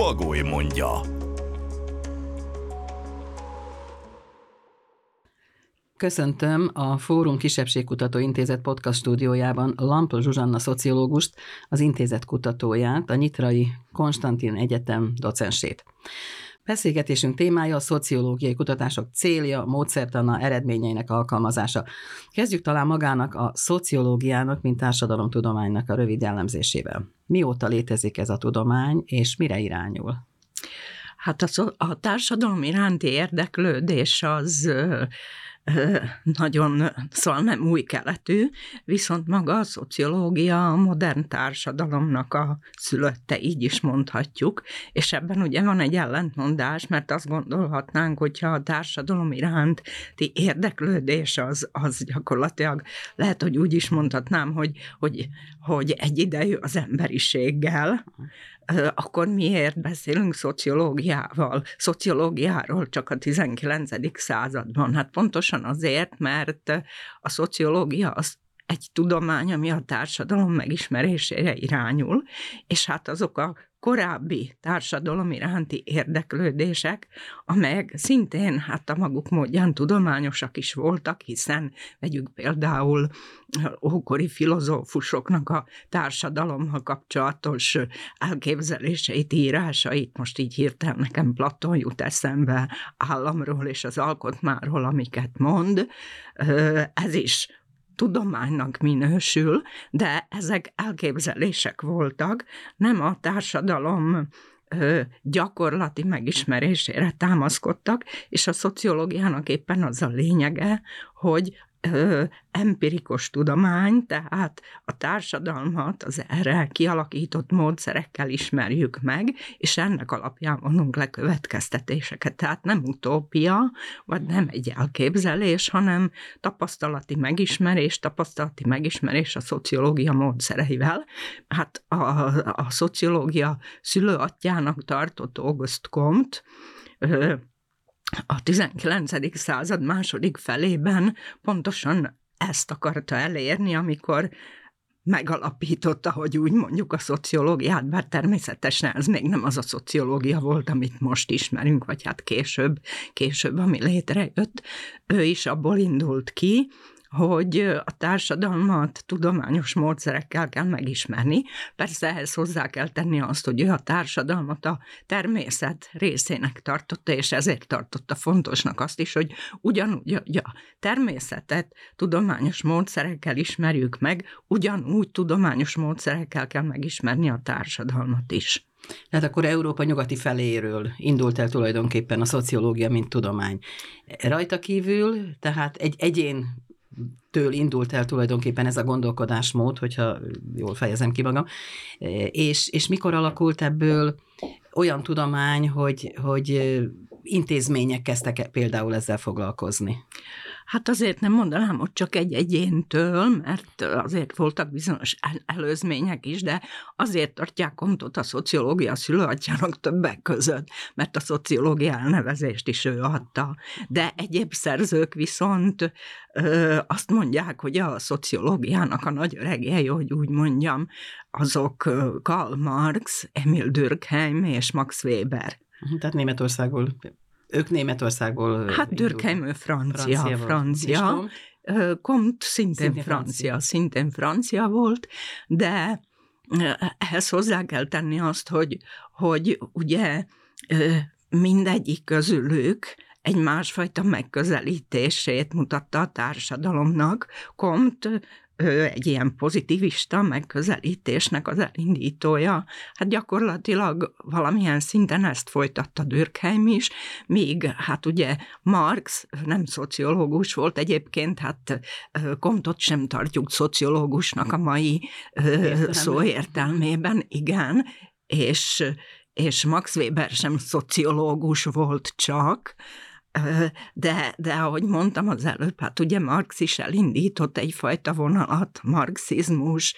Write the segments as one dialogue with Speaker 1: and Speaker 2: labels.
Speaker 1: Bagoly mondja.
Speaker 2: Köszöntöm a Fórum Kisebbségkutató Intézet podcast stúdiójában Lampl Zsuzsanna szociológust, az intézet kutatóját, a Nyitrai Konstantin Egyetem docensét. Beszélgetésünk témája a szociológiai kutatások célja, módszertana, eredményeinek alkalmazása. Kezdjük talán magának a szociológiának, mint társadalomtudománynak a rövid jellemzésével. Mióta létezik ez a tudomány, és mire irányul?
Speaker 3: Hát a, a társadalom iránti érdeklődés az nagyon, szóval nem új keletű, viszont maga a szociológia a modern társadalomnak a szülötte, így is mondhatjuk, és ebben ugye van egy ellentmondás, mert azt gondolhatnánk, hogyha a társadalom iránti érdeklődés az, az gyakorlatilag lehet, hogy úgy is mondhatnám, hogy, hogy, hogy egy idejű az emberiséggel, akkor miért beszélünk szociológiával, szociológiáról csak a 19. században? Hát pontosan azért, mert a szociológia az egy tudomány, ami a társadalom megismerésére irányul, és hát azok a korábbi társadalom iránti érdeklődések, amelyek szintén hát a maguk módján tudományosak is voltak, hiszen vegyük például ókori filozófusoknak a társadalommal kapcsolatos elképzeléseit, írásait, most így hirtelen nekem Platon jut eszembe államról és az alkotmáról, amiket mond, ez is tudománynak minősül, de ezek elképzelések voltak, nem a társadalom gyakorlati megismerésére támaszkodtak, és a szociológiának éppen az a lényege, hogy ö, empirikus tudomány, tehát a társadalmat az erre kialakított módszerekkel ismerjük meg, és ennek alapján vonunk le következtetéseket. Tehát nem utópia, vagy nem egy elképzelés, hanem tapasztalati megismerés, tapasztalati megismerés a szociológia módszereivel. Hát a, a szociológia szülőatjának tartott August Comte, a 19. század második felében pontosan ezt akarta elérni, amikor megalapította, hogy úgy mondjuk a szociológiát, bár természetesen ez még nem az a szociológia volt, amit most ismerünk, vagy hát később, később, ami létrejött. Ő is abból indult ki, hogy a társadalmat tudományos módszerekkel kell megismerni. Persze ehhez hozzá kell tenni azt, hogy ő a társadalmat a természet részének tartotta, és ezért tartotta fontosnak azt is, hogy ugyanúgy hogy a természetet tudományos módszerekkel ismerjük meg, ugyanúgy tudományos módszerekkel kell megismerni a társadalmat is.
Speaker 2: Tehát akkor Európa nyugati feléről indult el tulajdonképpen a szociológia, mint tudomány. Rajta kívül, tehát egy egyén től indult el tulajdonképpen ez a gondolkodásmód, hogyha jól fejezem ki magam, és, és mikor alakult ebből olyan tudomány, hogy, hogy intézmények kezdtek például ezzel foglalkozni?
Speaker 3: Hát azért nem mondanám, hogy csak egy egyéntől, mert azért voltak bizonyos előzmények is, de azért tartják kontot a szociológia szülőatyának többek között, mert a szociológia elnevezést is ő adta. De egyéb szerzők viszont ö, azt mondják, hogy a szociológiának a nagy öregjei, hogy úgy mondjam, azok Karl Marx, Emil Durkheim és Max Weber.
Speaker 2: Tehát Németországból ők Németországból
Speaker 3: Hát Dürkheim francia, francia. francia. Comte szintén, szintén francia, francia, szintén francia volt, de ehhez hozzá kell tenni azt, hogy, hogy ugye mindegyik közülük egy másfajta megközelítését mutatta a társadalomnak. Comte egy ilyen pozitivista megközelítésnek az elindítója, hát gyakorlatilag valamilyen szinten ezt folytatta Dürkheim is, míg hát ugye Marx nem szociológus volt egyébként, hát Comtot sem tartjuk szociológusnak a mai szó értelmében, igen, és, és Max Weber sem szociológus volt csak, de, de ahogy mondtam az előbb, hát ugye Marx is elindított egyfajta vonalat, marxizmus,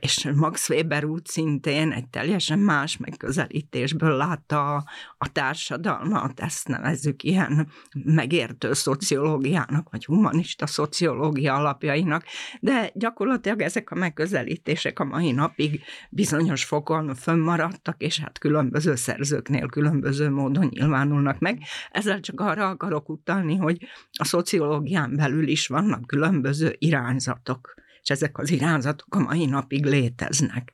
Speaker 3: és Max Weber úgy szintén egy teljesen más megközelítésből látta a, a társadalmat, ezt nevezzük ilyen megértő szociológiának, vagy humanista szociológia alapjainak, de gyakorlatilag ezek a megközelítések a mai napig bizonyos fokon fönnmaradtak, és hát különböző szerzőknél különböző módon nyilvánulnak meg. Ezzel csak arra akarok utalni, hogy a szociológián belül is vannak különböző irányzatok és ezek az irányzatok a mai napig léteznek.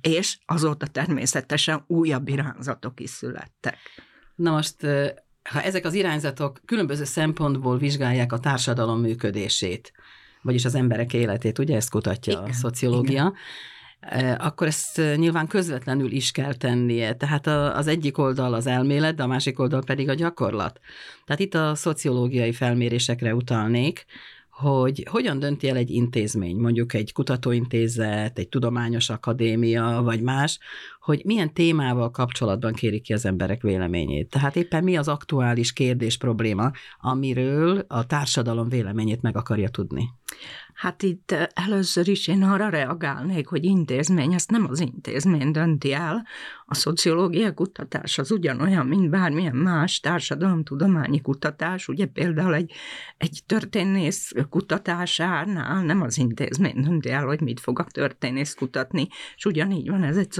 Speaker 3: És azóta természetesen újabb irányzatok is születtek.
Speaker 2: Na most, ha ezek az irányzatok különböző szempontból vizsgálják a társadalom működését, vagyis az emberek életét, ugye ezt kutatja igen, a szociológia, igen. akkor ezt nyilván közvetlenül is kell tennie. Tehát az egyik oldal az elmélet, de a másik oldal pedig a gyakorlat. Tehát itt a szociológiai felmérésekre utalnék, hogy hogyan dönti el egy intézmény, mondjuk egy kutatóintézet, egy tudományos akadémia, vagy más, hogy milyen témával kapcsolatban kérik ki az emberek véleményét. Tehát éppen mi az aktuális kérdés, probléma, amiről a társadalom véleményét meg akarja tudni.
Speaker 3: Hát itt eh, először is én arra reagálnék, hogy intézmény, ezt nem az intézmény dönti el. A szociológia kutatás az ugyanolyan, mint bármilyen más társadalomtudományi kutatás. Ugye például egy, egy történész kutatásánál nem az intézmény dönti el, hogy mit fog a történész kutatni, és ugyanígy van ez egy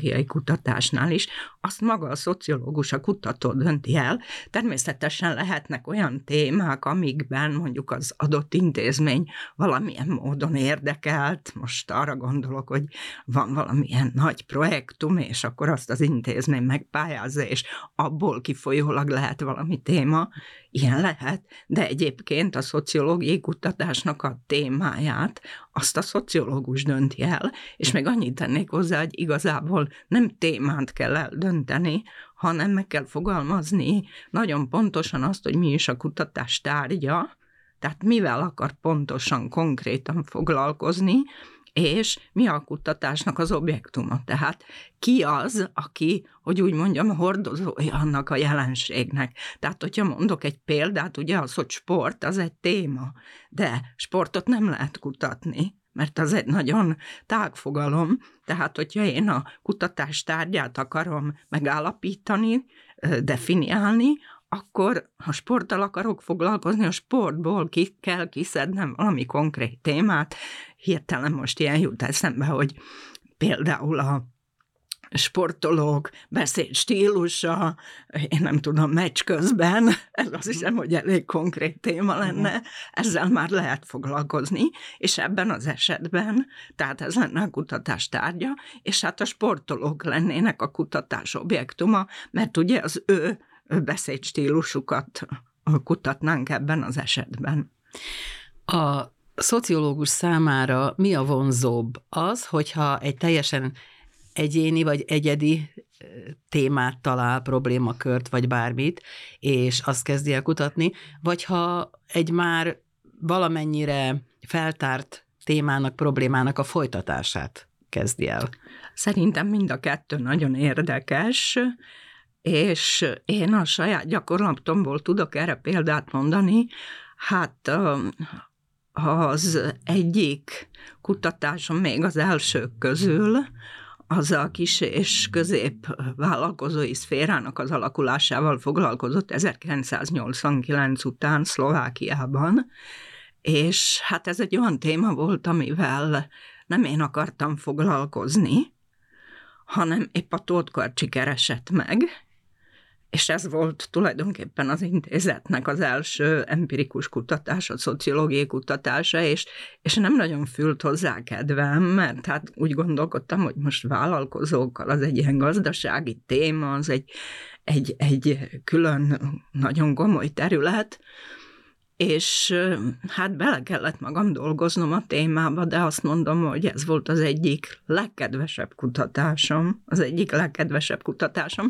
Speaker 3: szociológiai kutatásnál is. Azt maga a szociológus, a kutató dönti el. Természetesen lehetnek olyan témák, amikben mondjuk az adott intézmény valamilyen módon érdekelt, most arra gondolok, hogy van valamilyen nagy projektum, és akkor azt az intézmény megpályázza, és abból kifolyólag lehet valami téma, ilyen lehet, de egyébként a szociológiai kutatásnak a témáját azt a szociológus dönti el, és még annyit tennék hozzá, hogy igazából nem témát kell eldönteni, hanem meg kell fogalmazni nagyon pontosan azt, hogy mi is a kutatás tárgya, tehát mivel akar pontosan, konkrétan foglalkozni, és mi a kutatásnak az objektuma. Tehát ki az, aki, hogy úgy mondjam, hordozója annak a jelenségnek. Tehát, hogyha mondok egy példát, ugye az, hogy sport, az egy téma, de sportot nem lehet kutatni, mert az egy nagyon tág fogalom, tehát hogyha én a kutatás tárgyát akarom megállapítani, definiálni, akkor ha sporttal akarok foglalkozni, a sportból ki kell kiszednem valami konkrét témát. Hirtelen most ilyen jut eszembe, hogy például a sportolók beszéd stílusa, én nem tudom, meccs közben, ez azt hiszem, hogy elég konkrét téma lenne, ezzel már lehet foglalkozni, és ebben az esetben, tehát ez lenne a kutatás tárgya, és hát a sportolók lennének a kutatás objektuma, mert ugye az ő beszédstílusukat kutatnánk ebben az esetben.
Speaker 2: A szociológus számára mi a vonzóbb? Az, hogyha egy teljesen egyéni vagy egyedi témát talál, problémakört, vagy bármit, és azt kezdi el kutatni, vagy ha egy már valamennyire feltárt témának, problémának a folytatását kezdi el.
Speaker 3: Szerintem mind a kettő nagyon érdekes és én a saját gyakorlatomból tudok erre példát mondani. Hát az egyik kutatásom még az elsők közül, az a kis és közép vállalkozói szférának az alakulásával foglalkozott 1989 után Szlovákiában, és hát ez egy olyan téma volt, amivel nem én akartam foglalkozni, hanem épp a Tóth Karcsi keresett meg, és ez volt tulajdonképpen az intézetnek az első empirikus kutatása, szociológiai kutatása, és, és nem nagyon fült hozzá kedvem, mert hát úgy gondolkodtam, hogy most vállalkozókkal az egy ilyen gazdasági téma, az egy, egy, egy külön nagyon komoly terület, és hát bele kellett magam dolgoznom a témába, de azt mondom, hogy ez volt az egyik legkedvesebb kutatásom, az egyik legkedvesebb kutatásom,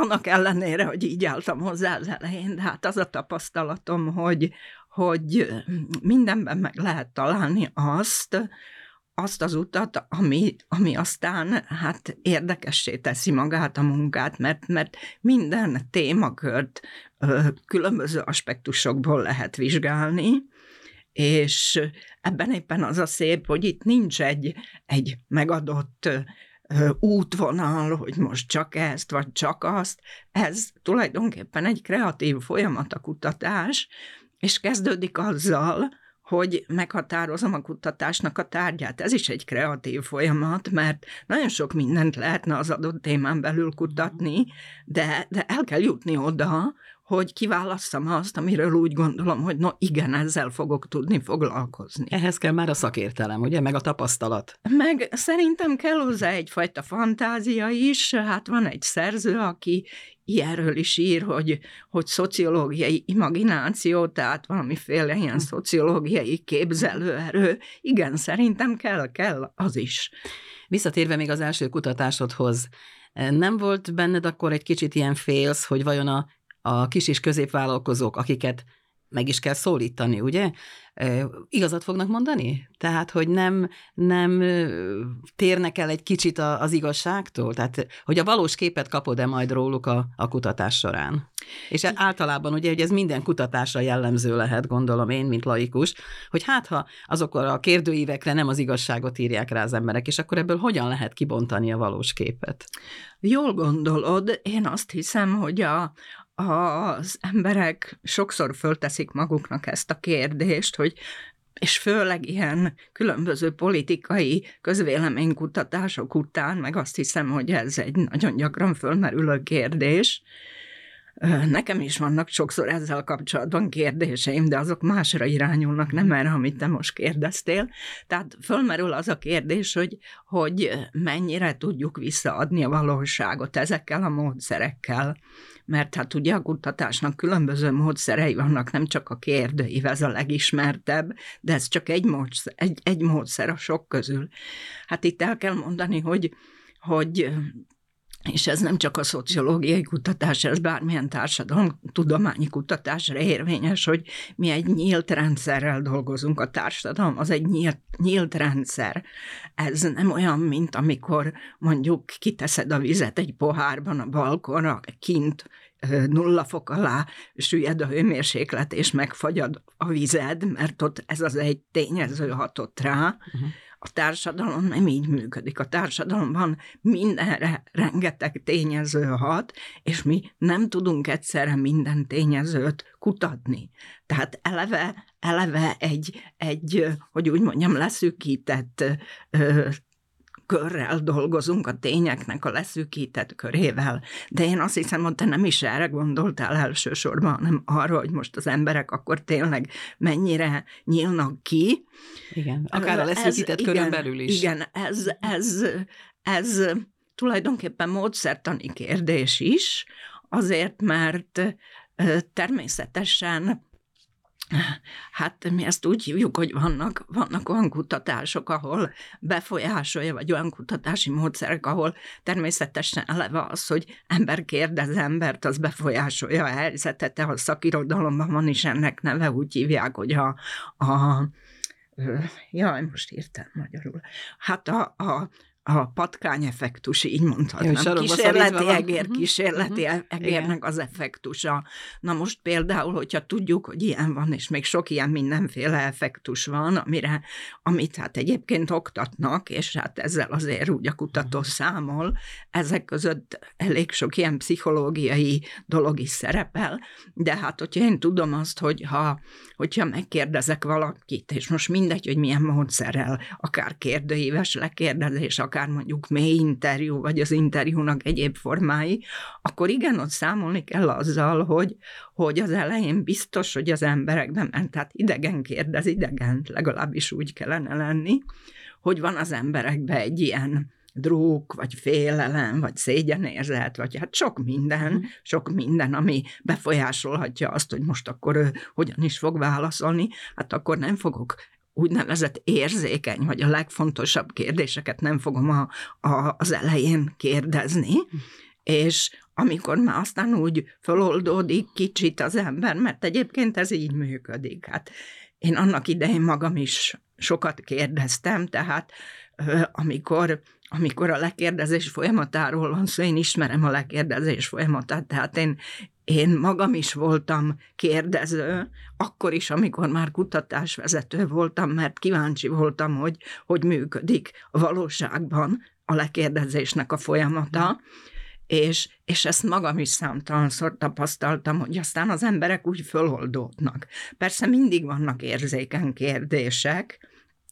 Speaker 3: annak ellenére, hogy így álltam hozzá az elején, de hát az a tapasztalatom, hogy, hogy mindenben meg lehet találni azt, azt az utat, ami, ami aztán hát érdekessé teszi magát a munkát, mert, mert minden témakört ö, különböző aspektusokból lehet vizsgálni, és ebben éppen az a szép, hogy itt nincs egy, egy megadott útvonal, hogy most csak ezt, vagy csak azt. Ez tulajdonképpen egy kreatív folyamat a kutatás, és kezdődik azzal, hogy meghatározom a kutatásnak a tárgyát. Ez is egy kreatív folyamat, mert nagyon sok mindent lehetne az adott témán belül kutatni, de, de el kell jutni oda, hogy kiválasszam azt, amiről úgy gondolom, hogy no igen, ezzel fogok tudni foglalkozni.
Speaker 2: Ehhez kell már a szakértelem, ugye, meg a tapasztalat.
Speaker 3: Meg szerintem kell hozzá egyfajta fantázia is, hát van egy szerző, aki ilyenről is ír, hogy, hogy szociológiai imagináció, tehát valamiféle ilyen hm. szociológiai képzelőerő. Igen, szerintem kell, kell az is.
Speaker 2: Visszatérve még az első kutatásodhoz, nem volt benned akkor egy kicsit ilyen félsz, hogy vajon a a kis és középvállalkozók, akiket meg is kell szólítani, ugye? Igazat fognak mondani? Tehát, hogy nem, nem térnek el egy kicsit az igazságtól? Tehát, hogy a valós képet kapod-e majd róluk a, a kutatás során? És általában ugye, hogy ez minden kutatásra jellemző lehet, gondolom én, mint laikus, hogy hát ha azokra a kérdőívekre nem az igazságot írják rá az emberek, és akkor ebből hogyan lehet kibontani a valós képet?
Speaker 3: Jól gondolod, én azt hiszem, hogy a, az emberek sokszor fölteszik maguknak ezt a kérdést, hogy és főleg ilyen különböző politikai közvéleménykutatások után, meg azt hiszem, hogy ez egy nagyon gyakran fölmerülő kérdés, Nekem is vannak sokszor ezzel kapcsolatban kérdéseim, de azok másra irányulnak, nem erre, amit te most kérdeztél. Tehát fölmerül az a kérdés, hogy, hogy mennyire tudjuk visszaadni a valóságot ezekkel a módszerekkel. Mert hát ugye a kutatásnak különböző módszerei vannak, nem csak a kérdőív, ez a legismertebb, de ez csak egy módszer, egy, egy módszer a sok közül. Hát itt el kell mondani, hogy hogy és ez nem csak a szociológiai kutatás, ez bármilyen társadalom tudományi kutatásra érvényes, hogy mi egy nyílt rendszerrel dolgozunk. A társadalom az egy nyílt, nyílt rendszer. Ez nem olyan, mint amikor mondjuk kiteszed a vizet egy pohárban a balkonra, kint nulla fok alá süllyed a hőmérséklet, és megfagyad a vized, mert ott ez az egy tényező hatott rá, uh-huh a társadalom nem így működik. A társadalomban mindenre rengeteg tényező hat, és mi nem tudunk egyszerre minden tényezőt kutatni. Tehát eleve, eleve egy, egy, hogy úgy mondjam, leszűkített körrel dolgozunk, a tényeknek a leszűkített körével. De én azt hiszem, hogy te nem is erre gondoltál elsősorban, hanem arra, hogy most az emberek akkor tényleg mennyire nyílnak ki.
Speaker 2: Igen, akár a leszűkített ez, körön igen, belül is.
Speaker 3: Igen, ez, ez, ez tulajdonképpen módszertani kérdés is, azért, mert természetesen Hát mi ezt úgy hívjuk, hogy vannak, vannak olyan kutatások, ahol befolyásolja, vagy olyan kutatási módszerek, ahol természetesen eleve az, hogy ember kérdez embert, az befolyásolja a helyzetet, a szakirodalomban van is ennek neve, úgy hívják, hogy a, a jaj, most írtam magyarul. Hát a, a a patkány effektus, így mondhatnám. Jó, kísérleti egér, uh-huh. kísérleti uh-huh. egérnek az effektusa. Na most például, hogyha tudjuk, hogy ilyen van, és még sok ilyen mindenféle effektus van, amire, amit hát egyébként oktatnak, és hát ezzel azért úgy a kutató uh-huh. számol, ezek között elég sok ilyen pszichológiai dolog is szerepel, de hát hogyha én tudom azt, hogy ha, hogyha megkérdezek valakit, és most mindegy, hogy milyen módszerrel, akár kérdőíves lekérdezés, akár mondjuk mély interjú, vagy az interjúnak egyéb formái, akkor igen, ott számolni kell azzal, hogy, hogy az elején biztos, hogy az emberekben ment, tehát idegen kérdez idegen, legalábbis úgy kellene lenni, hogy van az emberekben egy ilyen drúg, vagy félelem, vagy szégyenérzet, vagy hát sok minden, mm. sok minden, ami befolyásolhatja azt, hogy most akkor ő hogyan is fog válaszolni, hát akkor nem fogok úgynevezett érzékeny, vagy a legfontosabb kérdéseket nem fogom a, a, az elején kérdezni, és amikor már aztán úgy föloldódik kicsit az ember, mert egyébként ez így működik. Hát én annak idején magam is sokat kérdeztem, tehát amikor, amikor a lekérdezés folyamatáról van szó, én ismerem a lekérdezés folyamatát, tehát én, én magam is voltam kérdező, akkor is, amikor már kutatásvezető voltam, mert kíváncsi voltam, hogy hogy működik a valóságban a lekérdezésnek a folyamata, és, és ezt magam is számtalanszor tapasztaltam, hogy aztán az emberek úgy föloldódnak. Persze mindig vannak érzékeny kérdések,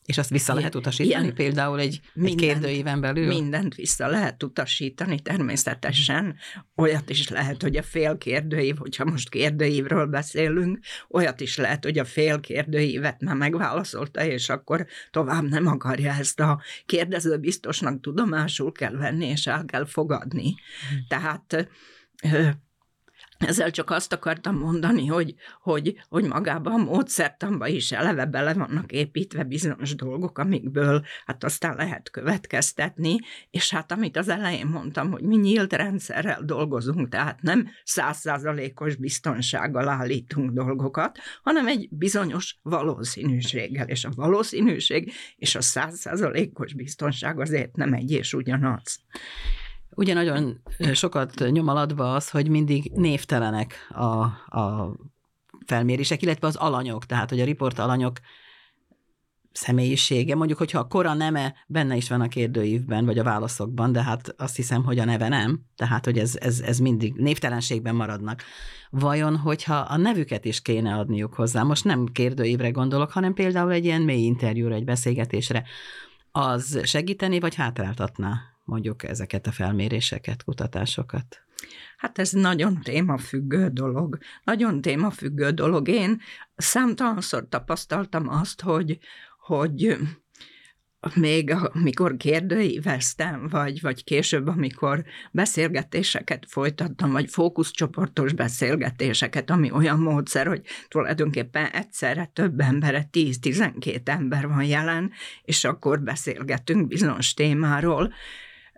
Speaker 2: és azt vissza lehet utasítani ilyen, például egy, mindent, egy kérdőíven belül?
Speaker 3: Mindent vissza lehet utasítani természetesen. Olyat is lehet, hogy a fél kérdőív, hogyha most kérdőívről beszélünk, olyat is lehet, hogy a fél kérdőívet már megválaszolta, és akkor tovább nem akarja ezt a kérdező biztosnak tudomásul kell venni, és el kell fogadni. Hmm. Tehát ezzel csak azt akartam mondani, hogy, hogy, hogy magában a módszertamba is eleve bele vannak építve bizonyos dolgok, amikből hát aztán lehet következtetni, és hát amit az elején mondtam, hogy mi nyílt rendszerrel dolgozunk, tehát nem százszázalékos biztonsággal állítunk dolgokat, hanem egy bizonyos valószínűséggel, és a valószínűség és a százszázalékos biztonság azért nem egy és ugyanaz.
Speaker 2: Ugye nagyon sokat nyom alatba az, hogy mindig névtelenek a, a felmérések, illetve az alanyok, tehát hogy a riport alanyok személyisége, mondjuk, hogyha a kora neme benne is van a kérdőívben, vagy a válaszokban, de hát azt hiszem, hogy a neve nem, tehát, hogy ez, ez, ez mindig névtelenségben maradnak. Vajon, hogyha a nevüket is kéne adniuk hozzá, most nem kérdőívre gondolok, hanem például egy ilyen mély interjúra, egy beszélgetésre, az segíteni, vagy hátráltatná? Mondjuk ezeket a felméréseket, kutatásokat?
Speaker 3: Hát ez nagyon témafüggő dolog. Nagyon témafüggő dolog. Én számtalanszor tapasztaltam azt, hogy, hogy még amikor kérdőíveztem, vagy, vagy később, amikor beszélgetéseket folytattam, vagy fókuszcsoportos beszélgetéseket, ami olyan módszer, hogy tulajdonképpen egyszerre több embere, 10-12 ember van jelen, és akkor beszélgetünk bizonyos témáról,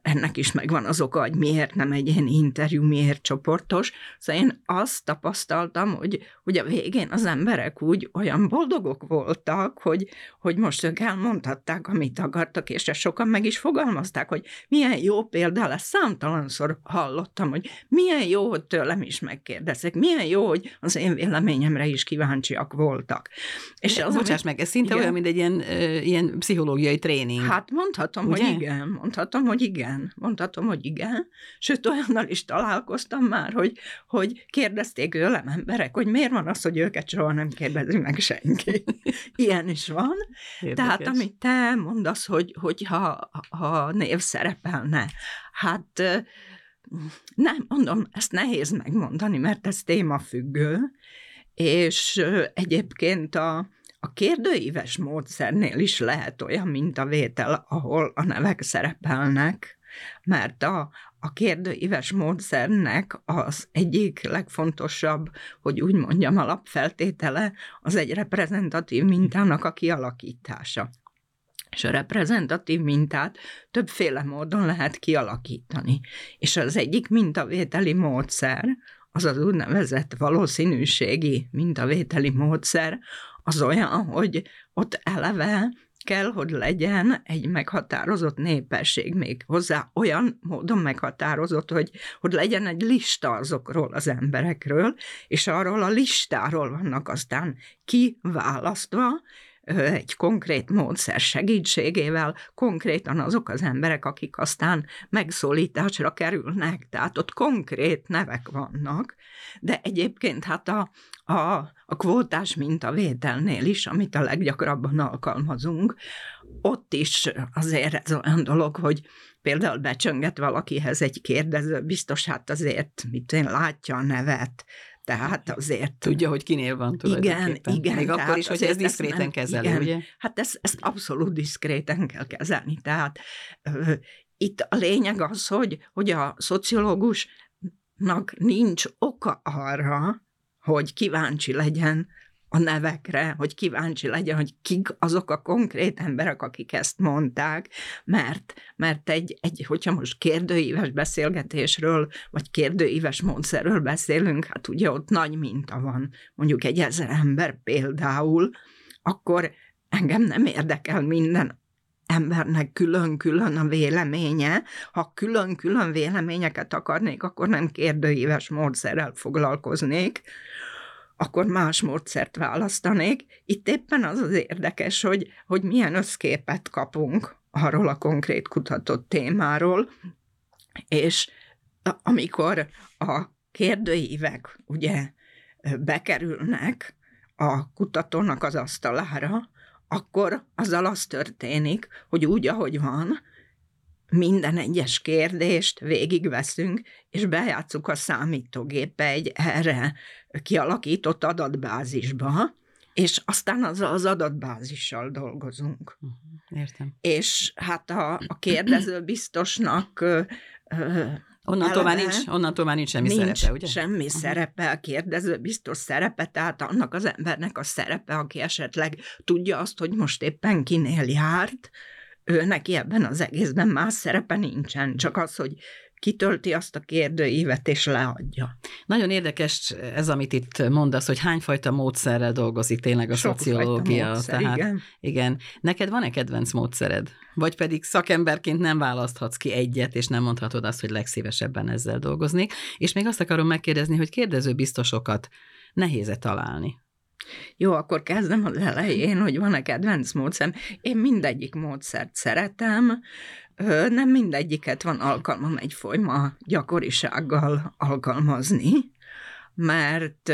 Speaker 3: ennek is megvan az oka, hogy miért nem egy ilyen interjú, miért csoportos. Szóval én azt tapasztaltam, hogy, hogy a végén az emberek úgy olyan boldogok voltak, hogy, hogy most ők elmondhatták, amit akartak, és ezt sokan meg is fogalmazták, hogy milyen jó példa lesz. Számtalanszor hallottam, hogy milyen jó, hogy tőlem is megkérdezek, milyen jó, hogy az én véleményemre is kíváncsiak voltak.
Speaker 2: És az, bocsáss meg, ez szinte igen. olyan, mint egy ilyen, ilyen pszichológiai tréning.
Speaker 3: Hát mondhatom, Ugye? hogy igen, mondhatom, hogy igen igen, mondhatom, hogy igen. Sőt, olyannal is találkoztam már, hogy, hogy kérdezték tőlem emberek, hogy miért van az, hogy őket soha nem kérdezi meg senki. Ilyen is van. Érdekes. Tehát amit te mondasz, hogy, hogy ha, ha név szerepelne, hát nem, mondom, ezt nehéz megmondani, mert ez témafüggő, és egyébként a, a kérdőíves módszernél is lehet olyan mintavétel, ahol a nevek szerepelnek, mert a, a kérdőíves módszernek az egyik legfontosabb, hogy úgy mondjam, alapfeltétele az egy reprezentatív mintának a kialakítása. És a reprezentatív mintát többféle módon lehet kialakítani. És az egyik mintavételi módszer, az az úgynevezett valószínűségi mintavételi módszer, az olyan, hogy ott eleve kell, hogy legyen egy meghatározott népesség még hozzá, olyan módon meghatározott, hogy, hogy legyen egy lista azokról az emberekről, és arról a listáról vannak aztán kiválasztva, egy konkrét módszer segítségével konkrétan azok az emberek, akik aztán megszólításra kerülnek, tehát ott konkrét nevek vannak, de egyébként hát a, a, a kvótás mintavételnél is, amit a leggyakrabban alkalmazunk, ott is azért ez olyan dolog, hogy például becsönget valakihez egy kérdező, biztos hát azért, mit én látja a nevet, tehát azért...
Speaker 2: Tudja, hogy kinél van
Speaker 3: Igen, igen.
Speaker 2: Még akkor is, hogy ez diszkréten kezeli, igen, ugye?
Speaker 3: Hát ezt, ezt abszolút diszkréten kell kezelni. Tehát ö, itt a lényeg az, hogy, hogy a szociológusnak nincs oka arra, hogy kíváncsi legyen a nevekre, hogy kíváncsi legyen, hogy kik azok a konkrét emberek, akik ezt mondták, mert, mert egy, egy, hogyha most kérdőíves beszélgetésről, vagy kérdőíves módszerről beszélünk, hát ugye ott nagy minta van, mondjuk egy ezer ember például, akkor engem nem érdekel minden embernek külön-külön a véleménye. Ha külön-külön véleményeket akarnék, akkor nem kérdőíves módszerrel foglalkoznék, akkor más módszert választanék. Itt éppen az az érdekes, hogy, hogy milyen összképet kapunk arról a konkrét kutatott témáról, és amikor a kérdőívek ugye bekerülnek a kutatónak az asztalára, akkor azzal az történik, hogy úgy, ahogy van, minden egyes kérdést végigveszünk, és bejátszuk a számítógépbe egy erre kialakított adatbázisba, és aztán azzal az adatbázissal dolgozunk.
Speaker 2: Uh-huh, értem.
Speaker 3: És hát a, a kérdező biztosnak
Speaker 2: Onnantól már, nincs, onnantól már nincs semmi nincs szerepe, ugye?
Speaker 3: semmi uh-huh. szerepe, a kérdező biztos szerepe, tehát annak az embernek a szerepe, aki esetleg tudja azt, hogy most éppen kinél járt, ő neki ebben az egészben más szerepe nincsen, csak az, hogy kitölti azt a kérdőívet és leadja.
Speaker 2: Nagyon érdekes ez, amit itt mondasz, hogy hányfajta módszerrel dolgozik tényleg a Sok szociológia.
Speaker 3: Módszer, tehát, igen.
Speaker 2: igen. Neked van-e kedvenc módszered? Vagy pedig szakemberként nem választhatsz ki egyet, és nem mondhatod azt, hogy legszívesebben ezzel dolgoznék. És még azt akarom megkérdezni, hogy kérdező biztosokat nehéz-e találni?
Speaker 3: Jó, akkor kezdem az elején, hogy van-e kedvenc módszerem. Én mindegyik módszert szeretem, nem mindegyiket van alkalmam egyfolyma gyakorisággal alkalmazni, mert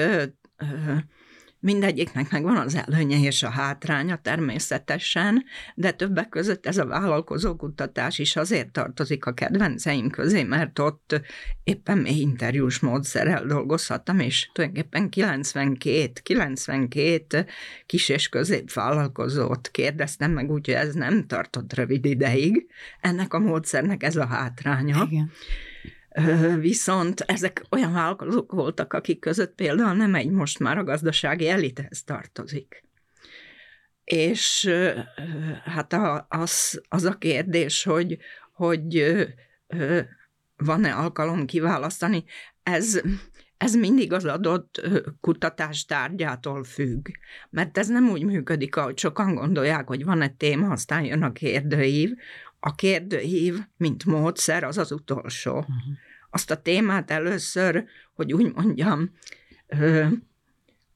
Speaker 3: Mindegyiknek megvan az előnye és a hátránya természetesen, de többek között ez a vállalkozókutatás is azért tartozik a kedvenceim közé, mert ott éppen mély interjús módszerrel dolgozhattam, és tulajdonképpen 92, 92 kis és középvállalkozót kérdeztem meg, úgyhogy ez nem tartott rövid ideig. Ennek a módszernek ez a hátránya. Igen. Viszont ezek olyan vállalkozók voltak, akik között például nem egy most már a gazdasági elithez tartozik. És hát az, az a kérdés, hogy, hogy van-e alkalom kiválasztani, ez, ez mindig az adott kutatás tárgyától függ. Mert ez nem úgy működik, ahogy sokan gondolják, hogy van egy téma, aztán jön a kérdőív. A kérdőív, mint módszer, az az utolsó. Uh-huh azt a témát először, hogy úgy mondjam, ö,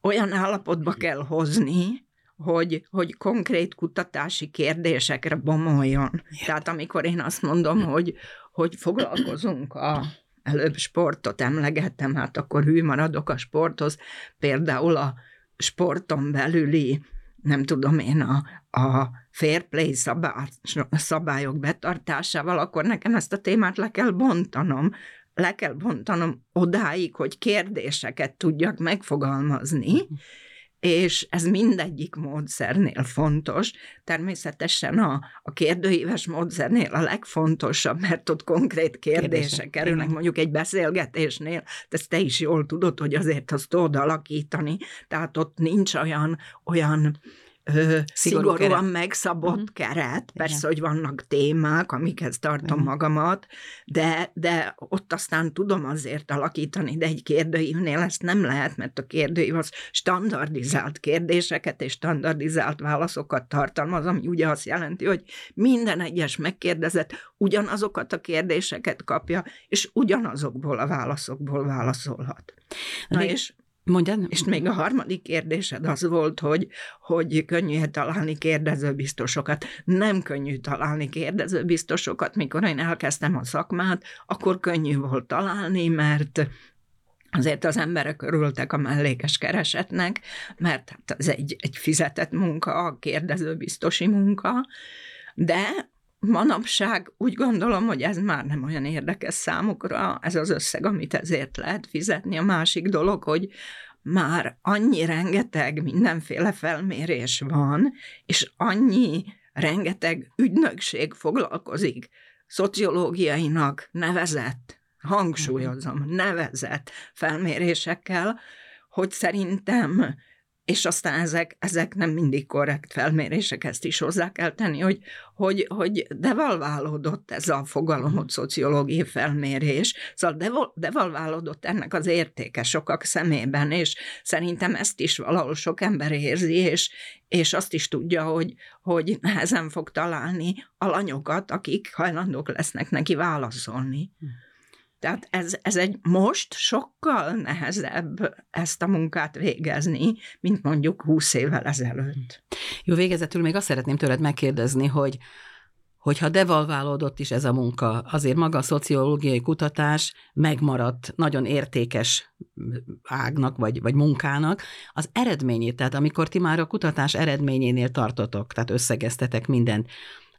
Speaker 3: olyan állapotba kell hozni, hogy, hogy konkrét kutatási kérdésekre bomoljon. Tehát amikor én azt mondom, hogy, hogy foglalkozunk a előbb sportot emlegettem, hát akkor hű maradok a sporthoz, például a sporton belüli, nem tudom én, a, a fair play szabály, szabályok betartásával, akkor nekem ezt a témát le kell bontanom, le kell bontanom odáig, hogy kérdéseket tudjak megfogalmazni, és ez mindegyik módszernél fontos. Természetesen a, a kérdőíves módszernél a legfontosabb, mert ott konkrét kérdések Kérdések, kerülnek, mondjuk egy beszélgetésnél, ezt te is jól tudod, hogy azért azt tudod alakítani, tehát ott nincs olyan, olyan ö, szigorúan keret. megszabott uh-huh. keret. Persze, Igen. hogy vannak témák, amikhez tartom uh-huh. magamat, de, de ott aztán tudom azért alakítani, de egy kérdőívnél ezt nem lehet, mert a kérdőív az standardizált kérdéseket és standardizált válaszokat tartalmaz, ami ugye azt jelenti, hogy minden egyes megkérdezett ugyanazokat a kérdéseket kapja, és ugyanazokból a válaszokból válaszolhat. Na és
Speaker 2: Mondjad.
Speaker 3: És még a harmadik kérdésed az volt, hogy, hogy könnyű találni kérdezőbiztosokat. Nem könnyű találni kérdezőbiztosokat. Mikor én elkezdtem a szakmát, akkor könnyű volt találni, mert azért az emberek örültek a mellékes keresetnek, mert hát ez egy, egy fizetett munka, a kérdezőbiztosi munka, de manapság úgy gondolom, hogy ez már nem olyan érdekes számukra, ez az összeg, amit ezért lehet fizetni. A másik dolog, hogy már annyi rengeteg mindenféle felmérés van, és annyi rengeteg ügynökség foglalkozik szociológiainak nevezett, hangsúlyozom, nevezett felmérésekkel, hogy szerintem és aztán ezek, ezek nem mindig korrekt felmérések, ezt is hozzá kell tenni, hogy, hogy, hogy devalválódott ez a fogalom, hogy szociológiai felmérés, szóval devalválódott ennek az értéke sokak szemében, és szerintem ezt is valahol sok ember érzi, és, és azt is tudja, hogy, hogy nehezen fog találni alanyokat, akik hajlandók lesznek neki válaszolni. Hm. Tehát ez, ez egy most sokkal nehezebb ezt a munkát végezni, mint mondjuk 20 évvel ezelőtt.
Speaker 2: Jó, végezetül még azt szeretném tőled megkérdezni, hogy hogyha devalválódott is ez a munka, azért maga a szociológiai kutatás megmaradt nagyon értékes ágnak, vagy, vagy munkának, az eredményét, tehát amikor ti már a kutatás eredményénél tartotok, tehát összegeztetek mindent,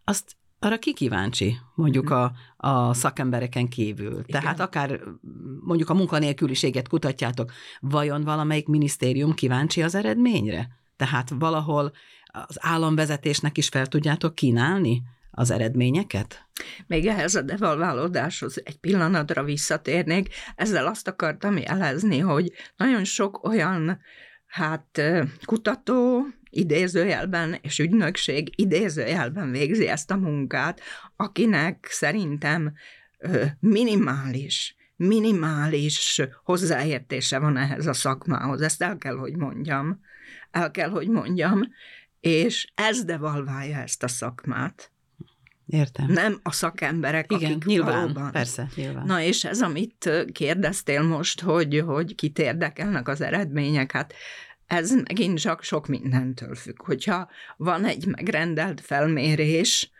Speaker 2: azt arra ki kíváncsi, mondjuk hm. a, a szakembereken kívül. Igen. Tehát akár mondjuk a munkanélküliséget kutatjátok, vajon valamelyik minisztérium kíváncsi az eredményre? Tehát valahol az államvezetésnek is fel tudjátok kínálni az eredményeket?
Speaker 3: Még ehhez a devalválódáshoz egy pillanatra visszatérnék. Ezzel azt akartam jelezni, hogy nagyon sok olyan hát kutató, idézőjelben, és ügynökség idézőjelben végzi ezt a munkát, akinek szerintem minimális, minimális hozzáértése van ehhez a szakmához. Ezt el kell, hogy mondjam. El kell, hogy mondjam. És ez devalválja ezt a szakmát.
Speaker 2: Értem.
Speaker 3: Nem a szakemberek,
Speaker 2: Igen,
Speaker 3: akik
Speaker 2: nyilván,
Speaker 3: valóban.
Speaker 2: persze, nyilván.
Speaker 3: Na és ez, amit kérdeztél most, hogy, hogy kit érdekelnek az eredmények, hát ez megint csak sok mindentől függ. Hogyha van egy megrendelt felmérés,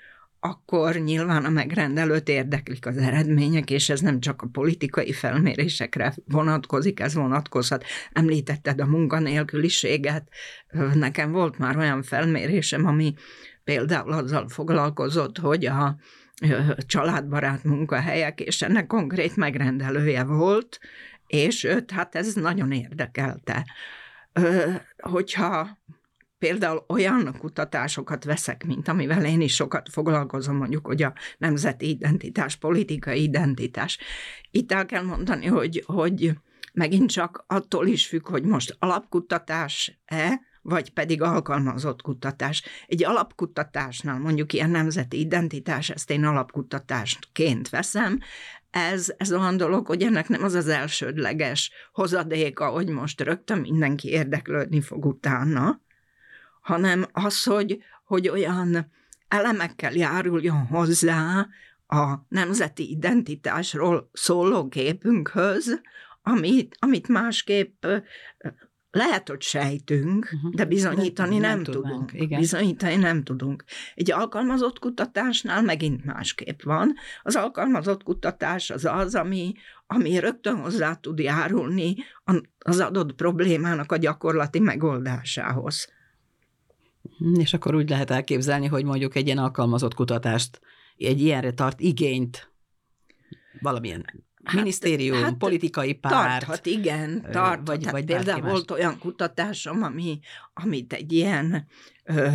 Speaker 3: akkor nyilván a megrendelőt érdeklik az eredmények, és ez nem csak a politikai felmérésekre vonatkozik, ez vonatkozhat. Említetted a munkanélküliséget, nekem volt már olyan felmérésem, ami például azzal foglalkozott, hogy a családbarát munkahelyek, és ennek konkrét megrendelője volt, és őt hát ez nagyon érdekelte hogyha például olyan kutatásokat veszek, mint amivel én is sokat foglalkozom, mondjuk, hogy a nemzeti identitás, politikai identitás. Itt el kell mondani, hogy, hogy megint csak attól is függ, hogy most alapkutatás-e, vagy pedig alkalmazott kutatás. Egy alapkutatásnál, mondjuk ilyen nemzeti identitás, ezt én alapkutatásként veszem, ez, ez olyan dolog, hogy ennek nem az az elsődleges hozadéka, hogy most rögtön mindenki érdeklődni fog utána, hanem az, hogy, hogy olyan elemekkel járuljon hozzá a nemzeti identitásról szóló képünkhöz, amit, amit másképp lehet, hogy sejtünk, uh-huh. de bizonyítani nem, nem tudunk. tudunk. Igen. Bizonyítani nem tudunk. Egy alkalmazott kutatásnál megint másképp van. Az alkalmazott kutatás az az, ami, ami rögtön hozzá tud járulni az adott problémának a gyakorlati megoldásához.
Speaker 2: Mhm, és akkor úgy lehet elképzelni, hogy mondjuk egy ilyen alkalmazott kutatást, egy ilyenre tart igényt valamilyen Hát, minisztérium, hát, politikai párt.
Speaker 3: Tarthat, igen, tart. Vagy, hát vagy például más. volt olyan kutatásom, ami, amit egy ilyen ö,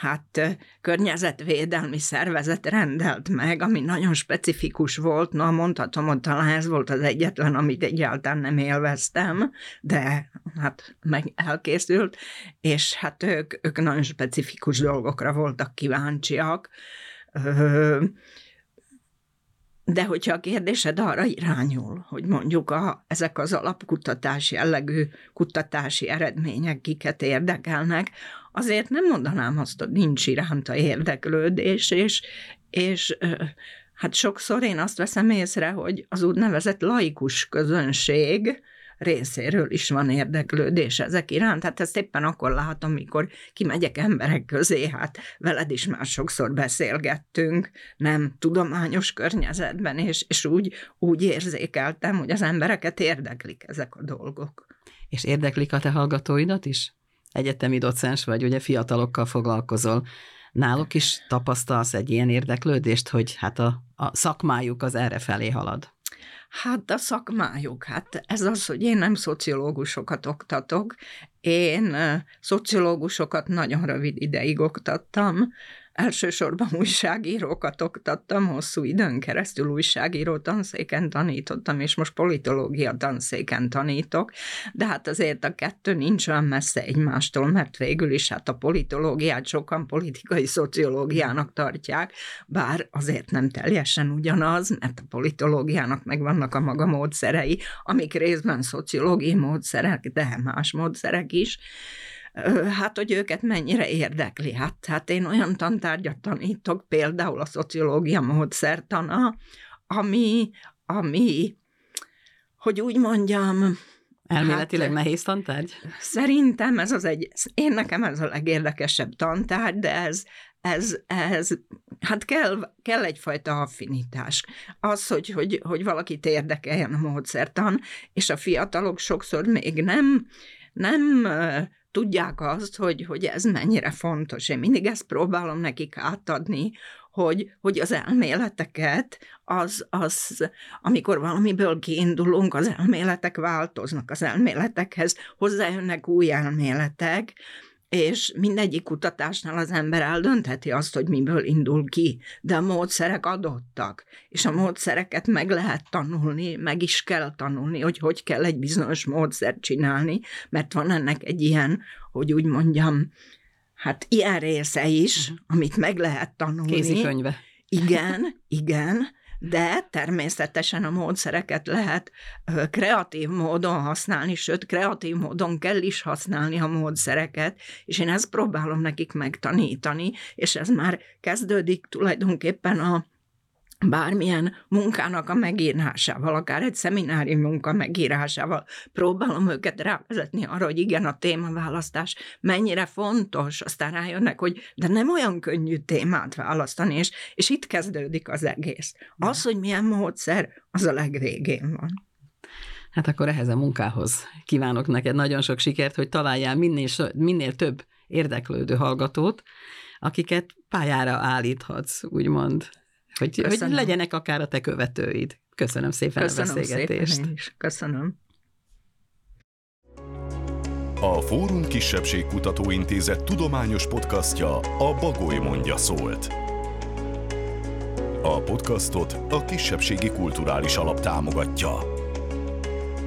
Speaker 3: hát környezetvédelmi szervezet rendelt meg, ami nagyon specifikus volt, na mondhatom, hogy talán ez volt az egyetlen, amit egyáltalán nem élveztem, de hát meg elkészült, és hát ők, ők nagyon specifikus dolgokra voltak kíváncsiak. Ö, de hogyha a kérdésed arra irányul, hogy mondjuk a, ezek az alapkutatás jellegű kutatási eredmények kiket érdekelnek, azért nem mondanám azt, hogy nincs iránta érdeklődés, és, és hát sokszor én azt veszem észre, hogy az úgynevezett laikus közönség, részéről is van érdeklődés ezek iránt. Hát ezt éppen akkor látom, amikor kimegyek emberek közé, hát veled is már sokszor beszélgettünk, nem tudományos környezetben, és, és úgy, úgy érzékeltem, hogy az embereket érdeklik ezek a dolgok.
Speaker 2: És érdeklik a te hallgatóidat is? Egyetemi docens vagy, ugye fiatalokkal foglalkozol. Náluk is tapasztalsz egy ilyen érdeklődést, hogy hát a, a szakmájuk az erre felé halad?
Speaker 3: Hát a szakmájuk, hát ez az, hogy én nem szociológusokat oktatok, én szociológusokat nagyon rövid ideig oktattam, elsősorban újságírókat oktattam, hosszú időn keresztül újságíró tanszéken tanítottam, és most politológia tanszéken tanítok, de hát azért a kettő nincs olyan messze egymástól, mert végül is hát a politológiát sokan politikai szociológiának tartják, bár azért nem teljesen ugyanaz, mert a politológiának megvannak a maga módszerei, amik részben szociológiai módszerek, de más módszerek is hát, hogy őket mennyire érdekli. Hát, hát én olyan tantárgyat tanítok, például a szociológia módszertana, ami, ami, hogy úgy mondjam,
Speaker 2: Elméletileg hát, nehéz tantárgy?
Speaker 3: Szerintem ez az egy, én nekem ez a legérdekesebb tantárgy, de ez, ez, ez hát kell, kell egyfajta affinitás. Az, hogy, hogy, hogy valakit érdekeljen a módszertan, és a fiatalok sokszor még nem, nem tudják azt, hogy, hogy ez mennyire fontos. Én mindig ezt próbálom nekik átadni, hogy, hogy az elméleteket, az, az, amikor valamiből kiindulunk, az elméletek változnak, az elméletekhez hozzájönnek új elméletek, és mindegyik kutatásnál az ember eldöntheti azt, hogy miből indul ki, de a módszerek adottak, és a módszereket meg lehet tanulni, meg is kell tanulni, hogy hogy kell egy bizonyos módszert csinálni, mert van ennek egy ilyen, hogy úgy mondjam, hát ilyen része is, uh-huh. amit meg lehet tanulni.
Speaker 2: Kézikönyve.
Speaker 3: Igen, igen, de természetesen a módszereket lehet kreatív módon használni, sőt, kreatív módon kell is használni a módszereket, és én ezt próbálom nekik megtanítani, és ez már kezdődik tulajdonképpen a bármilyen munkának a megírásával, akár egy szeminári munka megírásával próbálom őket rávezetni arra, hogy igen, a témaválasztás mennyire fontos, aztán rájönnek, hogy de nem olyan könnyű témát választani, és, és itt kezdődik az egész. Az, hogy milyen módszer, az a legvégén van.
Speaker 2: Hát akkor ehhez a munkához kívánok neked nagyon sok sikert, hogy találjál minél, minél több érdeklődő hallgatót, akiket pályára állíthatsz, úgymond hogy, hogy legyenek akár a te követőid. Köszönöm szépen
Speaker 3: Köszönöm
Speaker 2: a beszélgetést.
Speaker 3: Szépen is. Köszönöm.
Speaker 1: A Fórum Kisebbségkutató Intézet tudományos podcastja a Bagoly mondja szólt. A podcastot a Kisebbségi Kulturális Alap támogatja.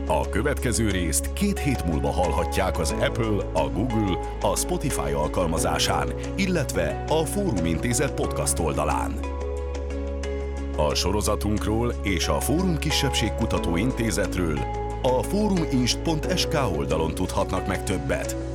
Speaker 1: A következő részt két hét múlva hallhatják az Apple, a Google, a Spotify alkalmazásán, illetve a Fórum Intézet podcast oldalán. A sorozatunkról és a Fórum Kisebbségkutató Intézetről a fóruminst.sk oldalon tudhatnak meg többet.